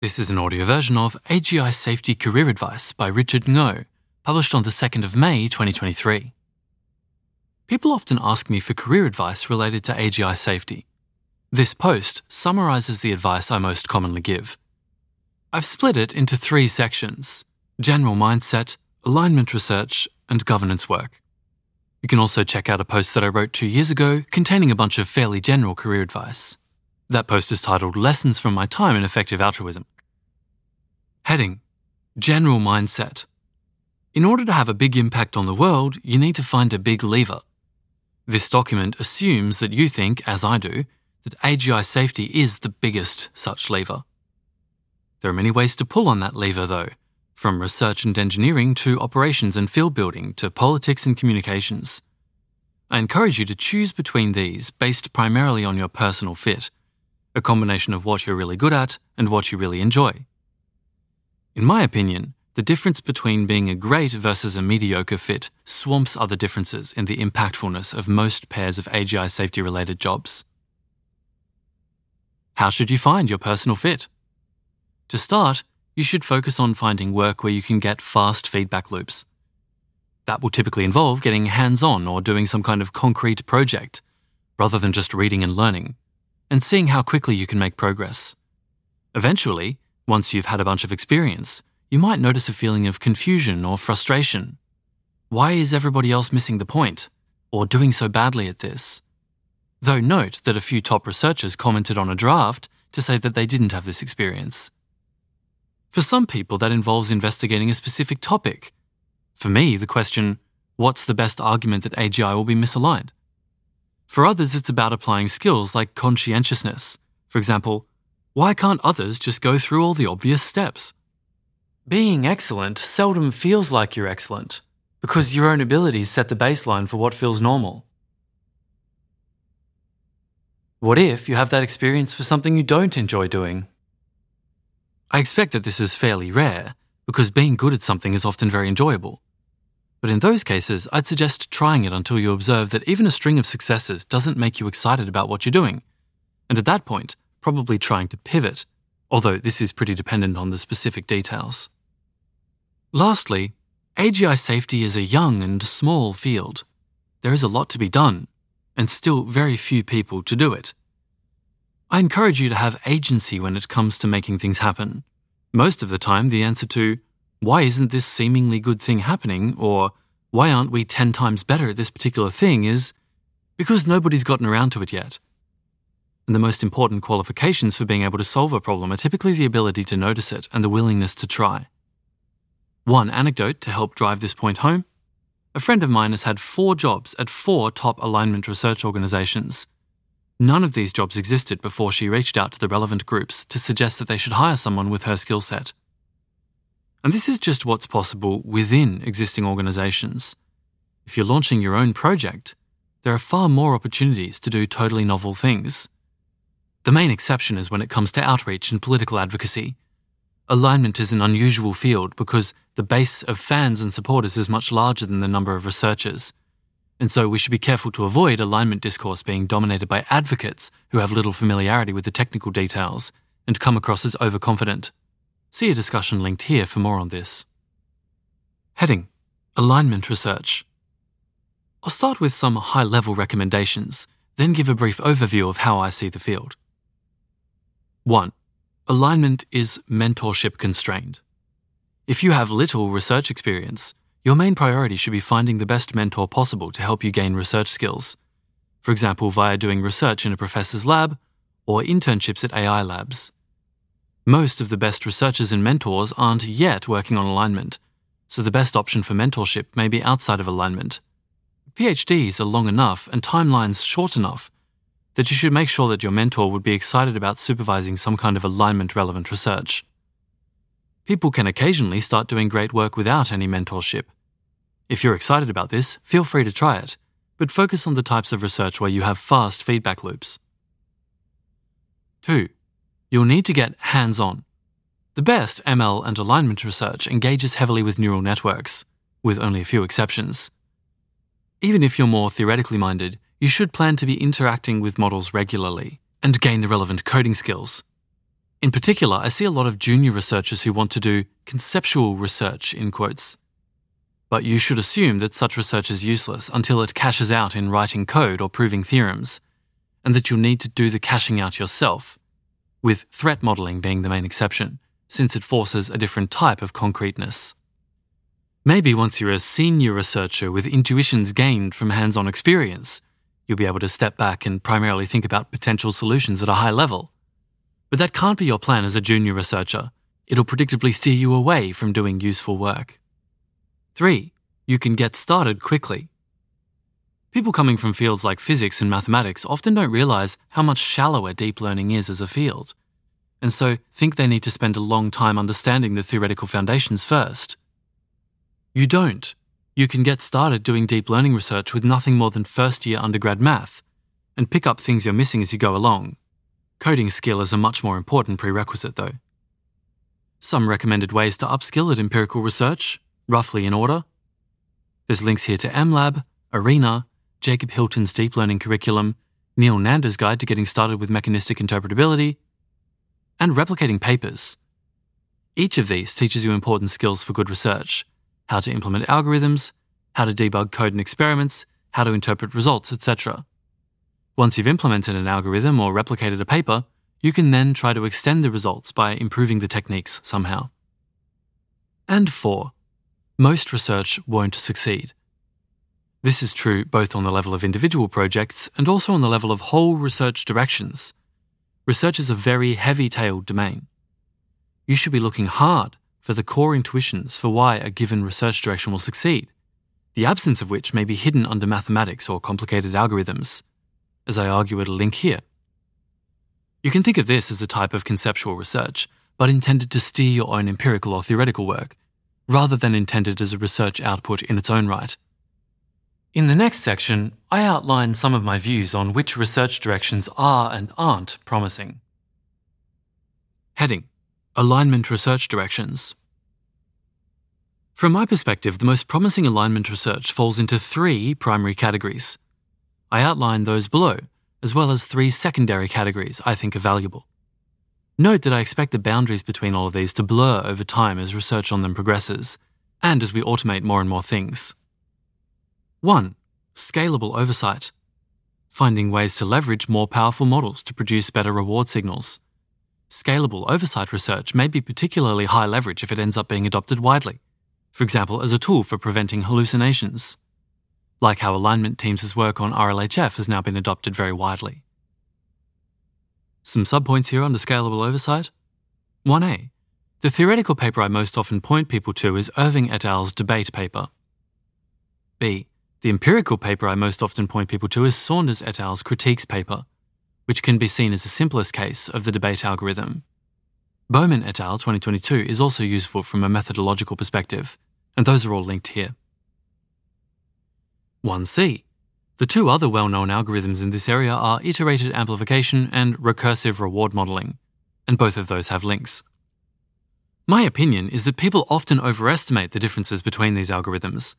This is an audio version of AGI Safety Career Advice by Richard Ngo, published on the 2nd of May 2023. People often ask me for career advice related to AGI safety. This post summarizes the advice I most commonly give. I've split it into three sections general mindset, alignment research, and governance work. You can also check out a post that I wrote two years ago containing a bunch of fairly general career advice. That post is titled Lessons from My Time in Effective Altruism. Heading General Mindset. In order to have a big impact on the world, you need to find a big lever. This document assumes that you think, as I do, that AGI safety is the biggest such lever. There are many ways to pull on that lever, though, from research and engineering to operations and field building to politics and communications. I encourage you to choose between these based primarily on your personal fit a combination of what you're really good at and what you really enjoy. In my opinion, the difference between being a great versus a mediocre fit swamps other differences in the impactfulness of most pairs of AGI safety related jobs. How should you find your personal fit? To start, you should focus on finding work where you can get fast feedback loops. That will typically involve getting hands on or doing some kind of concrete project, rather than just reading and learning and seeing how quickly you can make progress. Eventually, once you've had a bunch of experience, you might notice a feeling of confusion or frustration. Why is everybody else missing the point? Or doing so badly at this? Though note that a few top researchers commented on a draft to say that they didn't have this experience. For some people, that involves investigating a specific topic. For me, the question, what's the best argument that AGI will be misaligned? For others, it's about applying skills like conscientiousness. For example, why can't others just go through all the obvious steps? Being excellent seldom feels like you're excellent, because your own abilities set the baseline for what feels normal. What if you have that experience for something you don't enjoy doing? I expect that this is fairly rare, because being good at something is often very enjoyable. But in those cases, I'd suggest trying it until you observe that even a string of successes doesn't make you excited about what you're doing. And at that point, probably trying to pivot, although this is pretty dependent on the specific details. Lastly, AGI safety is a young and small field. There is a lot to be done, and still very few people to do it. I encourage you to have agency when it comes to making things happen. Most of the time, the answer to why isn't this seemingly good thing happening? Or why aren't we 10 times better at this particular thing? is because nobody's gotten around to it yet. And the most important qualifications for being able to solve a problem are typically the ability to notice it and the willingness to try. One anecdote to help drive this point home a friend of mine has had four jobs at four top alignment research organizations. None of these jobs existed before she reached out to the relevant groups to suggest that they should hire someone with her skill set. And this is just what's possible within existing organizations. If you're launching your own project, there are far more opportunities to do totally novel things. The main exception is when it comes to outreach and political advocacy. Alignment is an unusual field because the base of fans and supporters is much larger than the number of researchers. And so we should be careful to avoid alignment discourse being dominated by advocates who have little familiarity with the technical details and come across as overconfident. See a discussion linked here for more on this. Heading Alignment Research. I'll start with some high level recommendations, then give a brief overview of how I see the field. 1. Alignment is mentorship constrained. If you have little research experience, your main priority should be finding the best mentor possible to help you gain research skills. For example, via doing research in a professor's lab or internships at AI labs. Most of the best researchers and mentors aren't yet working on alignment, so the best option for mentorship may be outside of alignment. PhDs are long enough and timelines short enough that you should make sure that your mentor would be excited about supervising some kind of alignment relevant research. People can occasionally start doing great work without any mentorship. If you're excited about this, feel free to try it, but focus on the types of research where you have fast feedback loops. 2 you'll need to get hands on. The best ML and alignment research engages heavily with neural networks, with only a few exceptions. Even if you're more theoretically minded, you should plan to be interacting with models regularly and gain the relevant coding skills. In particular, I see a lot of junior researchers who want to do conceptual research, in quotes. But you should assume that such research is useless until it cashes out in writing code or proving theorems, and that you'll need to do the cashing out yourself, with threat modelling being the main exception, since it forces a different type of concreteness. Maybe once you're a senior researcher with intuitions gained from hands on experience, you'll be able to step back and primarily think about potential solutions at a high level. But that can't be your plan as a junior researcher. It'll predictably steer you away from doing useful work. 3. You can get started quickly. People coming from fields like physics and mathematics often don't realize how much shallower deep learning is as a field, and so think they need to spend a long time understanding the theoretical foundations first. You don't. You can get started doing deep learning research with nothing more than first year undergrad math, and pick up things you're missing as you go along. Coding skill is a much more important prerequisite, though. Some recommended ways to upskill at empirical research, roughly in order. There's links here to MLab, ARENA, Jacob Hilton's deep learning curriculum, Neel Nanda's guide to getting started with mechanistic interpretability, and replicating papers. Each of these teaches you important skills for good research how to implement algorithms, how to debug code and experiments, how to interpret results, etc. Once you've implemented an algorithm or replicated a paper, you can then try to extend the results by improving the techniques somehow. And 4. Most research won't succeed. This is true both on the level of individual projects and also on the level of whole research directions. Research is a very heavy tailed domain. You should be looking hard for the core intuitions for why a given research direction will succeed, the absence of which may be hidden under mathematics or complicated algorithms as I argue at a link here. You can think of this as a type of conceptual research, but intended to steer your own empirical or theoretical work, rather than intended as a research output in its own right. In the next section, I outline some of my views on which research directions are and aren't promising. Heading Alignment Research Directions. From my perspective, the most promising alignment research falls into three primary categories I outline those below, as well as three secondary categories I think are valuable. Note that I expect the boundaries between all of these to blur over time as research on them progresses, and as we automate more and more things. 1. Scalable oversight. Finding ways to leverage more powerful models to produce better reward signals. Scalable oversight research may be particularly high leverage if it ends up being adopted widely, for example, as a tool for preventing hallucinations like how alignment teams' work on RLHF has now been adopted very widely. Some subpoints here under scalable oversight. 1a. The theoretical paper I most often point people to is Irving et al.'s debate paper. b. The empirical paper I most often point people to is Saunders et al.'s critiques paper, which can be seen as the simplest case of the debate algorithm. Bowman et al. 2022 is also useful from a methodological perspective, and those are all linked here. 1C. The two other well known algorithms in this area are iterated amplification and recursive reward modeling, and both of those have links. My opinion is that people often overestimate the differences between these algorithms,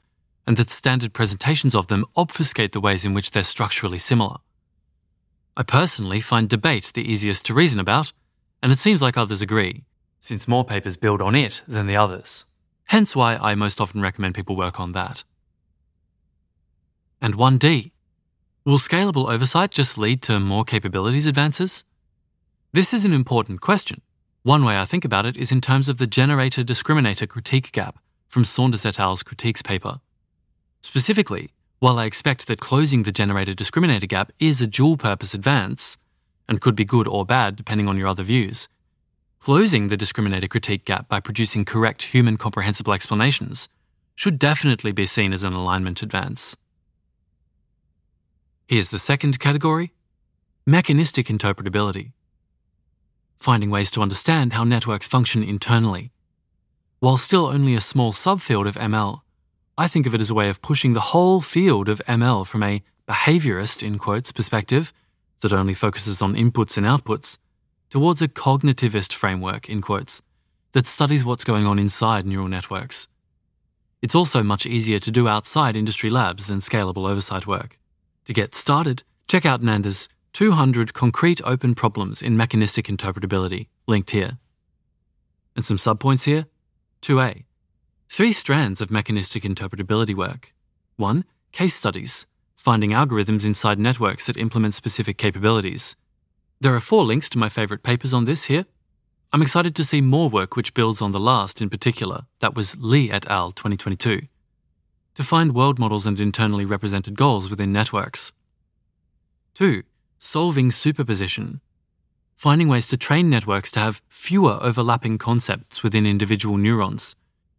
and that standard presentations of them obfuscate the ways in which they're structurally similar. I personally find debate the easiest to reason about, and it seems like others agree, since more papers build on it than the others. Hence why I most often recommend people work on that. And 1D. Will scalable oversight just lead to more capabilities advances? This is an important question. One way I think about it is in terms of the generator discriminator critique gap from Saunders et al.'s critiques paper. Specifically, while I expect that closing the generator discriminator gap is a dual purpose advance, and could be good or bad depending on your other views, closing the discriminator critique gap by producing correct human comprehensible explanations should definitely be seen as an alignment advance. Here's the second category mechanistic interpretability. Finding ways to understand how networks function internally. While still only a small subfield of ML, I think of it as a way of pushing the whole field of ML from a behaviorist, in quotes, perspective that only focuses on inputs and outputs towards a cognitivist framework, in quotes, that studies what's going on inside neural networks. It's also much easier to do outside industry labs than scalable oversight work. To get started, check out Nanda's 200 Concrete Open Problems in Mechanistic Interpretability, linked here. And some subpoints here 2a. Three strands of mechanistic interpretability work. 1. Case studies, finding algorithms inside networks that implement specific capabilities. There are four links to my favourite papers on this here. I'm excited to see more work which builds on the last in particular, that was Li et al. 2022, to find world models and internally represented goals within networks. 2. Solving superposition, finding ways to train networks to have fewer overlapping concepts within individual neurons.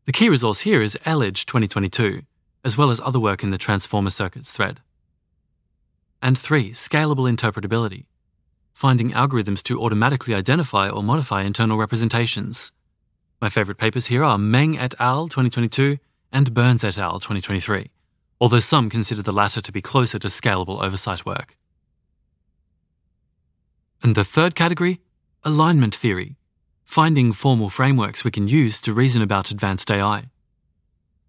The key resource here is Elhage 2022, as well as other work in the Transformer Circuits thread. And 3. Scalable interpretability, finding algorithms to automatically identify or modify internal representations. My favourite papers here are Meng et al. 2022 and Burns et al. 2023, although some consider the latter to be closer to scalable oversight work. And the third category alignment theory, finding formal frameworks we can use to reason about advanced AI.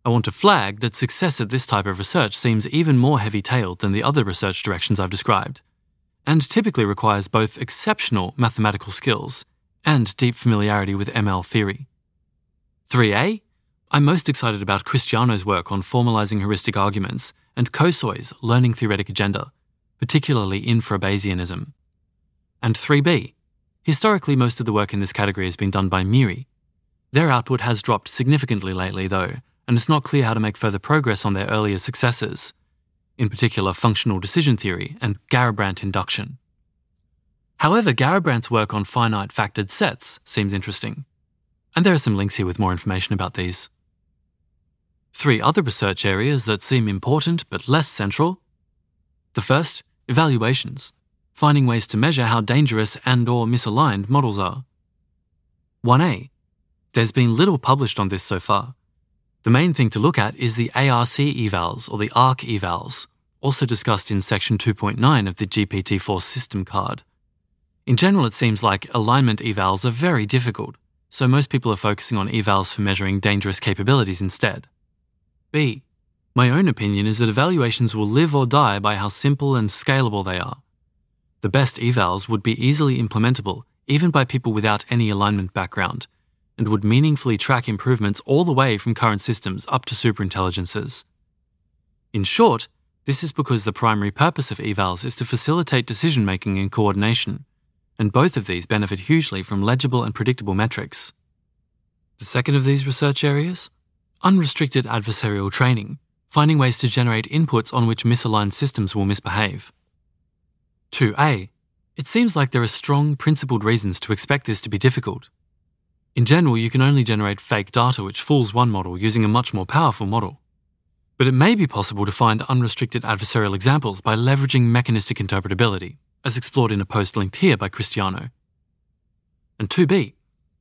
I want to flag that success at this type of research seems even more heavy tailed than the other research directions I've described, and typically requires both exceptional mathematical skills and deep familiarity with ML theory. 3a, I'm most excited about Christiano's work on formalizing heuristic arguments and Kosoy's learning theoretic agenda, particularly infrabayesianism. And 3b, historically most of the work in this category has been done by MIRI. Their output has dropped significantly lately, though, and it's not clear how to make further progress on their earlier successes, in particular functional decision theory and Garrabrant induction. However, Garrabrant's work on finite factored sets seems interesting, and there are some links here with more information about these. Three other research areas that seem important but less central. The first, evaluations, finding ways to measure how dangerous and or misaligned models are. 1a. There's been little published on this so far, the main thing to look at is the ARC evals or the ARC evals, also discussed in section 2.9 of the GPT-4 system card. In general, it seems like alignment evals are very difficult, so most people are focusing on evals for measuring dangerous capabilities instead. B. My own opinion is that evaluations will live or die by how simple and scalable they are. The best evals would be easily implementable, even by people without any alignment background, and would meaningfully track improvements all the way from current systems up to superintelligences. In short, this is because the primary purpose of evals is to facilitate decision making and coordination, and both of these benefit hugely from legible and predictable metrics. The second of these research areas? Unrestricted adversarial training, finding ways to generate inputs on which misaligned systems will misbehave. 2a. It seems like there are strong principled reasons to expect this to be difficult. In general, you can only generate fake data which fools one model using a much more powerful model. But it may be possible to find unrestricted adversarial examples by leveraging mechanistic interpretability, as explored in a post linked here by Christiano. And 2b,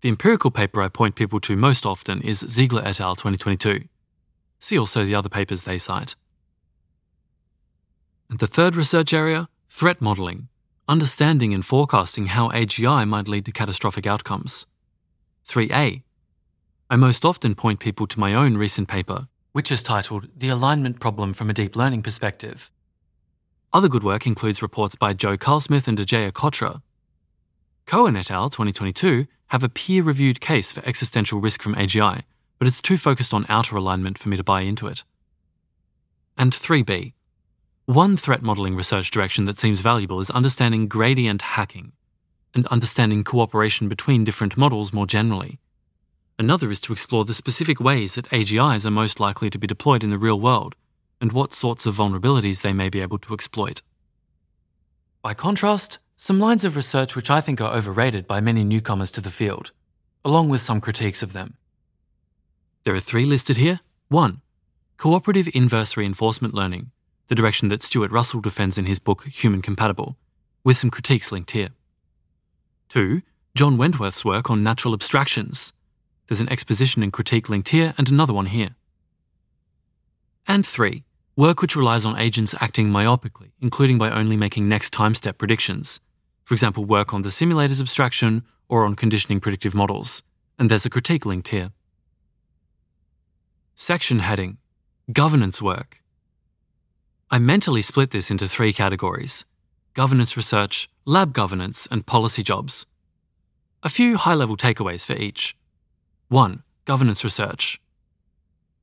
the empirical paper I point people to most often is Ziegler et al. 2022. See also the other papers they cite. And the third research area, threat modelling, understanding and forecasting how AGI might lead to catastrophic outcomes. 3a. I most often point people to my own recent paper, which is titled The Alignment Problem from a Deep Learning Perspective. Other good work includes reports by Joe Carlsmith and Ajeya Cotra. Cohen et al. 2022 have a peer reviewed case for existential risk from AGI, but it's too focused on outer alignment for me to buy into it. And 3b. One threat modelling research direction that seems valuable is understanding gradient hacking and understanding cooperation between different models more generally. Another is to explore the specific ways that AGIs are most likely to be deployed in the real world and what sorts of vulnerabilities they may be able to exploit. By contrast, some lines of research which I think are overrated by many newcomers to the field, along with some critiques of them. There are three listed here. 1. Cooperative inverse reinforcement learning, the direction that Stuart Russell defends in his book Human Compatible, with some critiques linked here. 2. John Wentworth's work on natural abstractions. There's an exposition and critique linked here and another one here. And 3. Work which relies on agents acting myopically, including by only making next time step predictions. For example, work on the simulator's abstraction or on conditioning predictive models. And there's a critique linked here. Section heading Governance work. I mentally split this into three categories governance research, lab governance, and policy jobs. A few high level takeaways for each. 1. Governance research.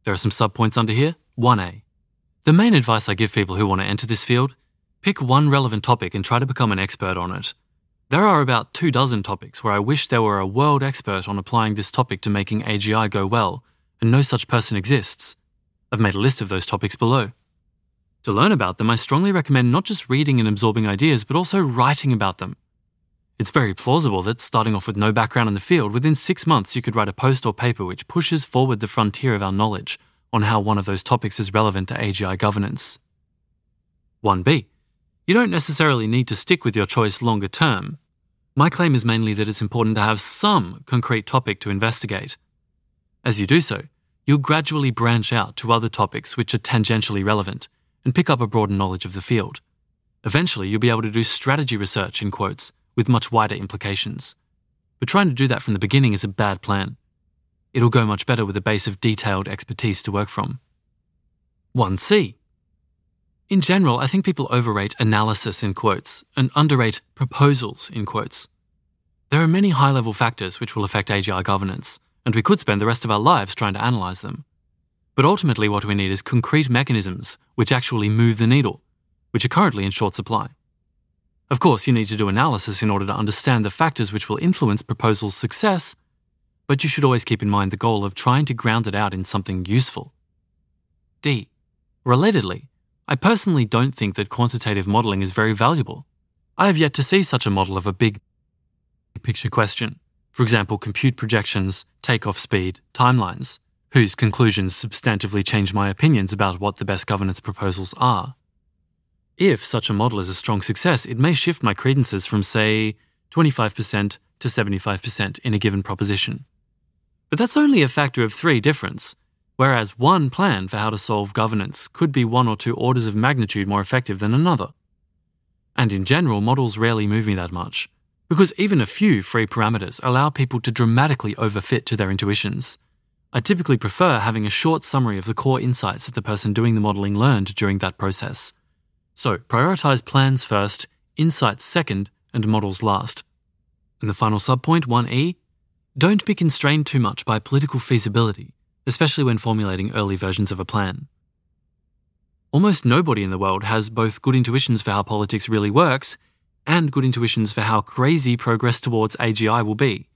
There are some subpoints under here. 1A. The main advice I give people who want to enter this field pick one relevant topic and try to become an expert on it. There are about two dozen topics where I wish there were a world expert on applying this topic to making AGI go well, and no such person exists. I've made a list of those topics below. To learn about them, I strongly recommend not just reading and absorbing ideas, but also writing about them. It's very plausible that, starting off with no background in the field, within six months you could write a post or paper which pushes forward the frontier of our knowledge on how one of those topics is relevant to AGI governance. 1b. You don't necessarily need to stick with your choice longer term. My claim is mainly that it's important to have some concrete topic to investigate. As you do so, you'll gradually branch out to other topics which are tangentially relevant and pick up a broader knowledge of the field. Eventually, you'll be able to do strategy research, in quotes, with much wider implications. But trying to do that from the beginning is a bad plan. It'll go much better with a base of detailed expertise to work from. 1C. In general, I think people overrate analysis in quotes and underrate proposals in quotes. There are many high level factors which will affect AGI governance, and we could spend the rest of our lives trying to analyse them. But ultimately, what we need is concrete mechanisms which actually move the needle, which are currently in short supply. Of course, you need to do analysis in order to understand the factors which will influence proposals' success, but you should always keep in mind the goal of trying to ground it out in something useful. D. Relatedly, I personally don't think that quantitative modelling is very valuable. I have yet to see such a model of a big picture question. For example, compute projections, takeoff speed, timelines, whose conclusions substantively change my opinions about what the best governance proposals are. If such a model is a strong success, it may shift my credences from, say, 25% to 75% in a given proposition. But that's only a factor of three difference, whereas one plan for how to solve governance could be one or two orders of magnitude more effective than another. And in general, models rarely move me that much, because even a few free parameters allow people to dramatically overfit to their intuitions. I typically prefer having a short summary of the core insights that the person doing the modeling learned during that process. So, prioritize plans first, insights second, and models last. And the final subpoint, 1e, don't be constrained too much by political feasibility especially when formulating early versions of a plan. Almost nobody in the world has both good intuitions for how politics really works and good intuitions for how crazy progress towards AGI will be.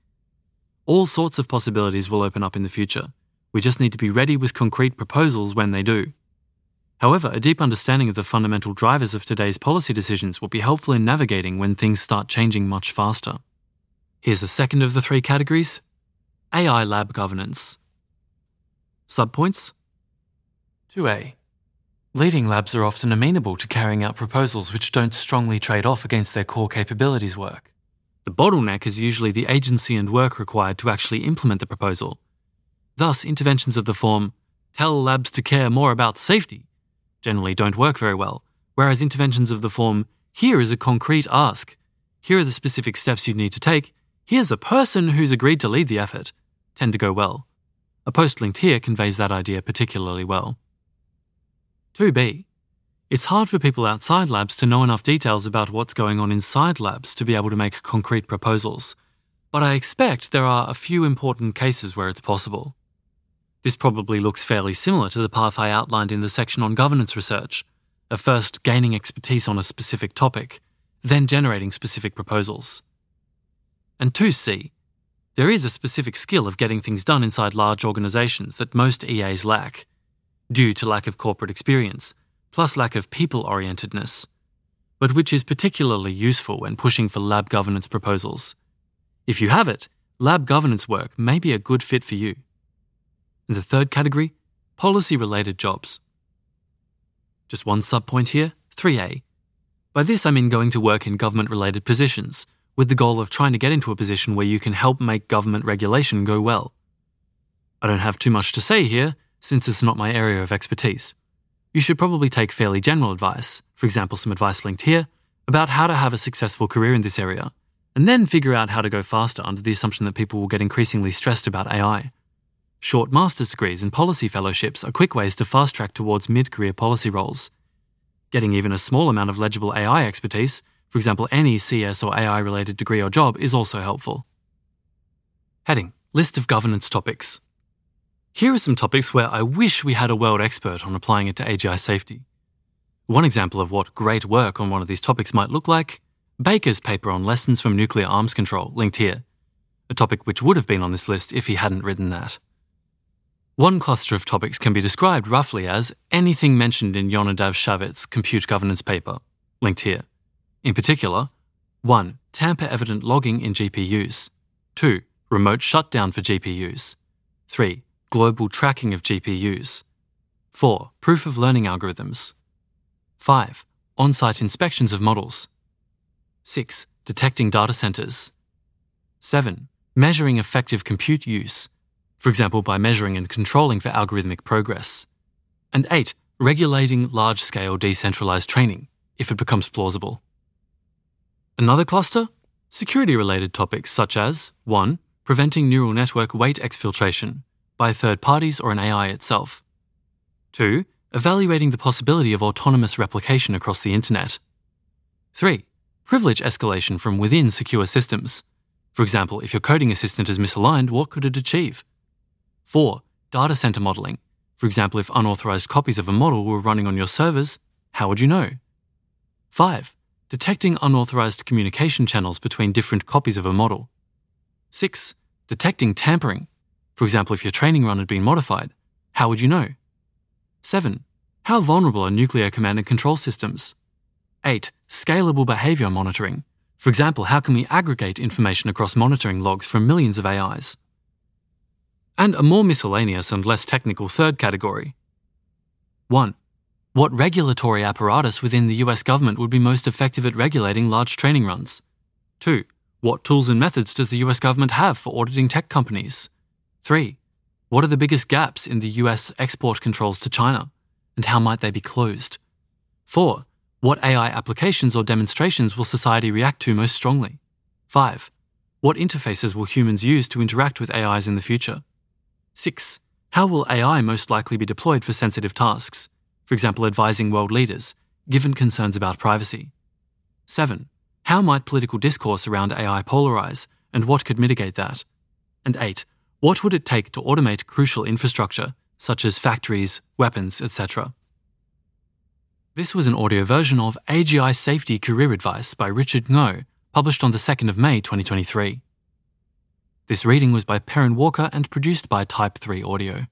All sorts of possibilities will open up in the future. We just need to be ready with concrete proposals when they do. However, a deep understanding of the fundamental drivers of today's policy decisions will be helpful in navigating when things start changing much faster. Here's the second of the three categories AI lab governance. Subpoints 2a. Leading labs are often amenable to carrying out proposals which don't strongly trade off against their core capabilities work. The bottleneck is usually the agency and work required to actually implement the proposal. Thus, interventions of the form, tell labs to care more about safety, generally don't work very well, whereas interventions of the form, here is a concrete ask, here are the specific steps you need to take, here's a person who's agreed to lead the effort, tend to go well. A post linked here conveys that idea particularly well. 2b. It's hard for people outside labs to know enough details about what's going on inside labs to be able to make concrete proposals, but I expect there are a few important cases where it's possible. This probably looks fairly similar to the path I outlined in the section on governance research of first gaining expertise on a specific topic, then generating specific proposals. And 2c, there is a specific skill of getting things done inside large organizations that most EAs lack, due to lack of corporate experience, plus lack of people orientedness, but which is particularly useful when pushing for lab governance proposals. If you have it, lab governance work may be a good fit for you. In the third category, policy related jobs. Just one subpoint here 3A. By this I mean going to work in government related positions with the goal of trying to get into a position where you can help make government regulation go well. I don't have too much to say here, since it's not my area of expertise. You should probably take fairly general advice, for example, some advice linked here, about how to have a successful career in this area, and then figure out how to go faster under the assumption that people will get increasingly stressed about AI. Short master's degrees and policy fellowships are quick ways to fast track towards mid career policy roles. Getting even a small amount of legible AI expertise for example, any CS or AI related degree or job is also helpful. Heading List of governance topics. Here are some topics where I wish we had a world expert on applying it to AGI safety. One example of what great work on one of these topics might look like Baker's paper on lessons from nuclear arms control, linked here, a topic which would have been on this list if he hadn't written that. One cluster of topics can be described roughly as anything mentioned in Yonadav Shavit's compute governance paper, linked here. In particular, 1. Tamper evident logging in GPUs. 2 remote shutdown for GPUs. 3. Global tracking of GPUs. 4. Proof of learning algorithms. 5. On site inspections of models. 6. Detecting data centers. 7. Measuring effective compute use, for example, by measuring and controlling for algorithmic progress. And 8. Regulating large scale decentralized training, if it becomes plausible. Another cluster? Security related topics such as 1 preventing neural network weight exfiltration by third parties or an AI itself. 2. Evaluating the possibility of autonomous replication across the internet. 3. Privilege escalation from within secure systems. For example, if your coding assistant is misaligned, what could it achieve? 4. Data center modeling. For example, if unauthorized copies of a model were running on your servers, how would you know? 5. Detecting unauthorized communication channels between different copies of a model. 6. Detecting tampering. For example, if your training run had been modified, how would you know? 7. How vulnerable are nuclear command and control systems? 8. Scalable behavior monitoring. For example, how can we aggregate information across monitoring logs from millions of AIs? And a more miscellaneous and less technical third category. 1. What regulatory apparatus within the US government would be most effective at regulating large training runs? 2. What tools and methods does the US government have for auditing tech companies? 3. What are the biggest gaps in the US export controls to China, and how might they be closed? 4. What AI applications or demonstrations will society react to most strongly? 5. What interfaces will humans use to interact with AIs in the future? 6. How will AI most likely be deployed for sensitive tasks, for example, advising world leaders, given concerns about privacy? 7. How might political discourse around AI polarize, and what could mitigate that? And 8. What would it take to automate crucial infrastructure, such as factories, weapons, etc.? This was an audio version of AGI Safety Career Advice by Richard Ngo, published on the 2nd of May 2023. This reading was by Perrin Walker and produced by Type 3 Audio.